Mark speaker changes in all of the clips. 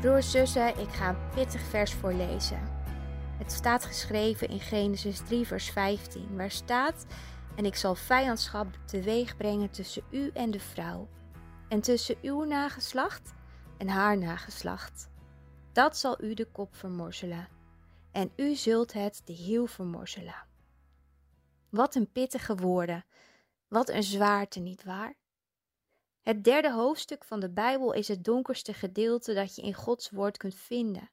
Speaker 1: Broers, zussen, ik ga een pittig vers voorlezen. Het staat geschreven in Genesis 3, vers 15, waar staat: En ik zal vijandschap teweeg brengen tussen u en de vrouw, en tussen uw nageslacht en haar nageslacht. Dat zal u de kop vermorzelen, en u zult het de hiel vermorzelen. Wat een pittige woorden, wat een zwaarte, niet waar? Het derde hoofdstuk van de Bijbel is het donkerste gedeelte dat je in Gods woord kunt vinden.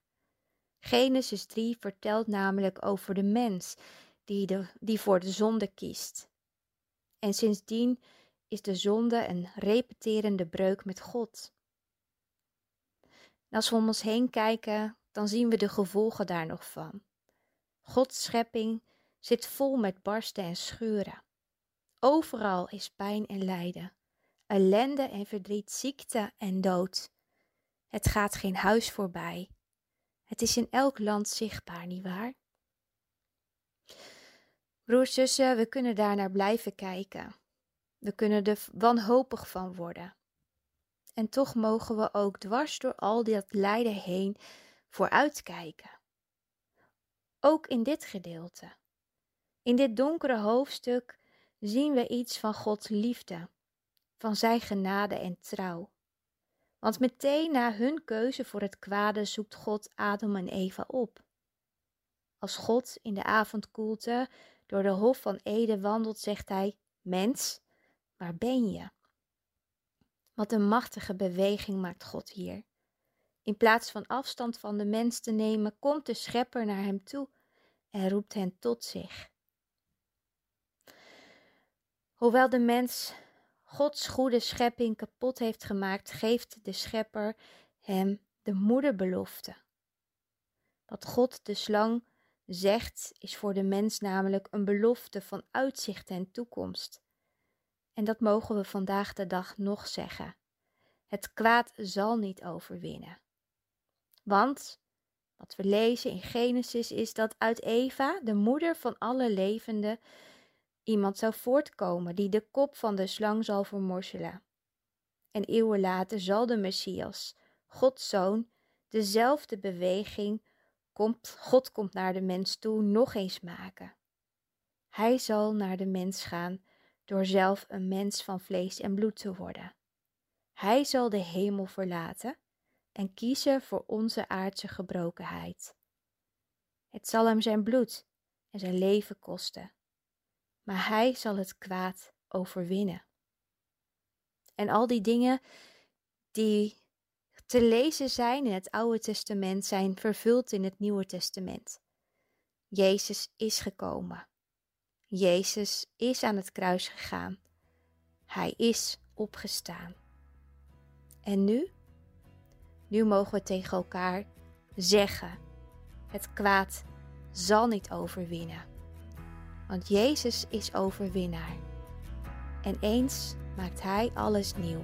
Speaker 1: Genesis 3 vertelt namelijk over de mens die, die voor de zonde kiest. En sindsdien is de zonde een repeterende breuk met God. als we om ons heen kijken, dan zien we de gevolgen daar nog van. Gods schepping zit vol met barsten en scheuren. Overal is pijn en lijden ellende en verdriet, ziekte en dood. Het gaat geen huis voorbij. Het is in elk land zichtbaar, nietwaar? Broers, zussen, we kunnen daar naar blijven kijken. We kunnen er wanhopig van worden. En toch mogen we ook dwars door al dat lijden heen vooruitkijken. Ook in dit gedeelte. In dit donkere hoofdstuk zien we iets van Gods liefde van zijn genade en trouw. Want meteen na hun keuze voor het kwade zoekt God Adam en Eva op. Als God in de avondkoelte door de hof van Eden wandelt, zegt hij: Mens, waar ben je? Wat een machtige beweging maakt God hier. In plaats van afstand van de mens te nemen, komt de schepper naar hem toe en roept hen tot zich. Hoewel de mens Gods goede schepping kapot heeft gemaakt, geeft de schepper hem de moederbelofte. Wat God de slang zegt, is voor de mens namelijk een belofte van uitzicht en toekomst. En dat mogen we vandaag de dag nog zeggen. Het kwaad zal niet overwinnen. Want wat we lezen in Genesis is dat uit Eva, de moeder van alle levenden, iemand zou voortkomen die de kop van de slang zal vermorzelen. En eeuwen later zal de Messias, Gods zoon, dezelfde beweging komt, God komt naar de mens toe, nog eens maken. Hij zal naar de mens gaan door zelf een mens van vlees en bloed te worden. Hij zal de hemel verlaten en kiezen voor onze aardse gebrokenheid. Het zal hem zijn bloed en zijn leven kosten maar hij zal het kwaad overwinnen. En al die dingen die te lezen zijn in het Oude Testament zijn vervuld in het Nieuwe Testament. Jezus is gekomen. Jezus is aan het kruis gegaan. Hij is opgestaan. En nu? Nu mogen we tegen elkaar zeggen: het kwaad zal niet overwinnen want Jezus is overwinnaar. En eens maakt Hij alles nieuw.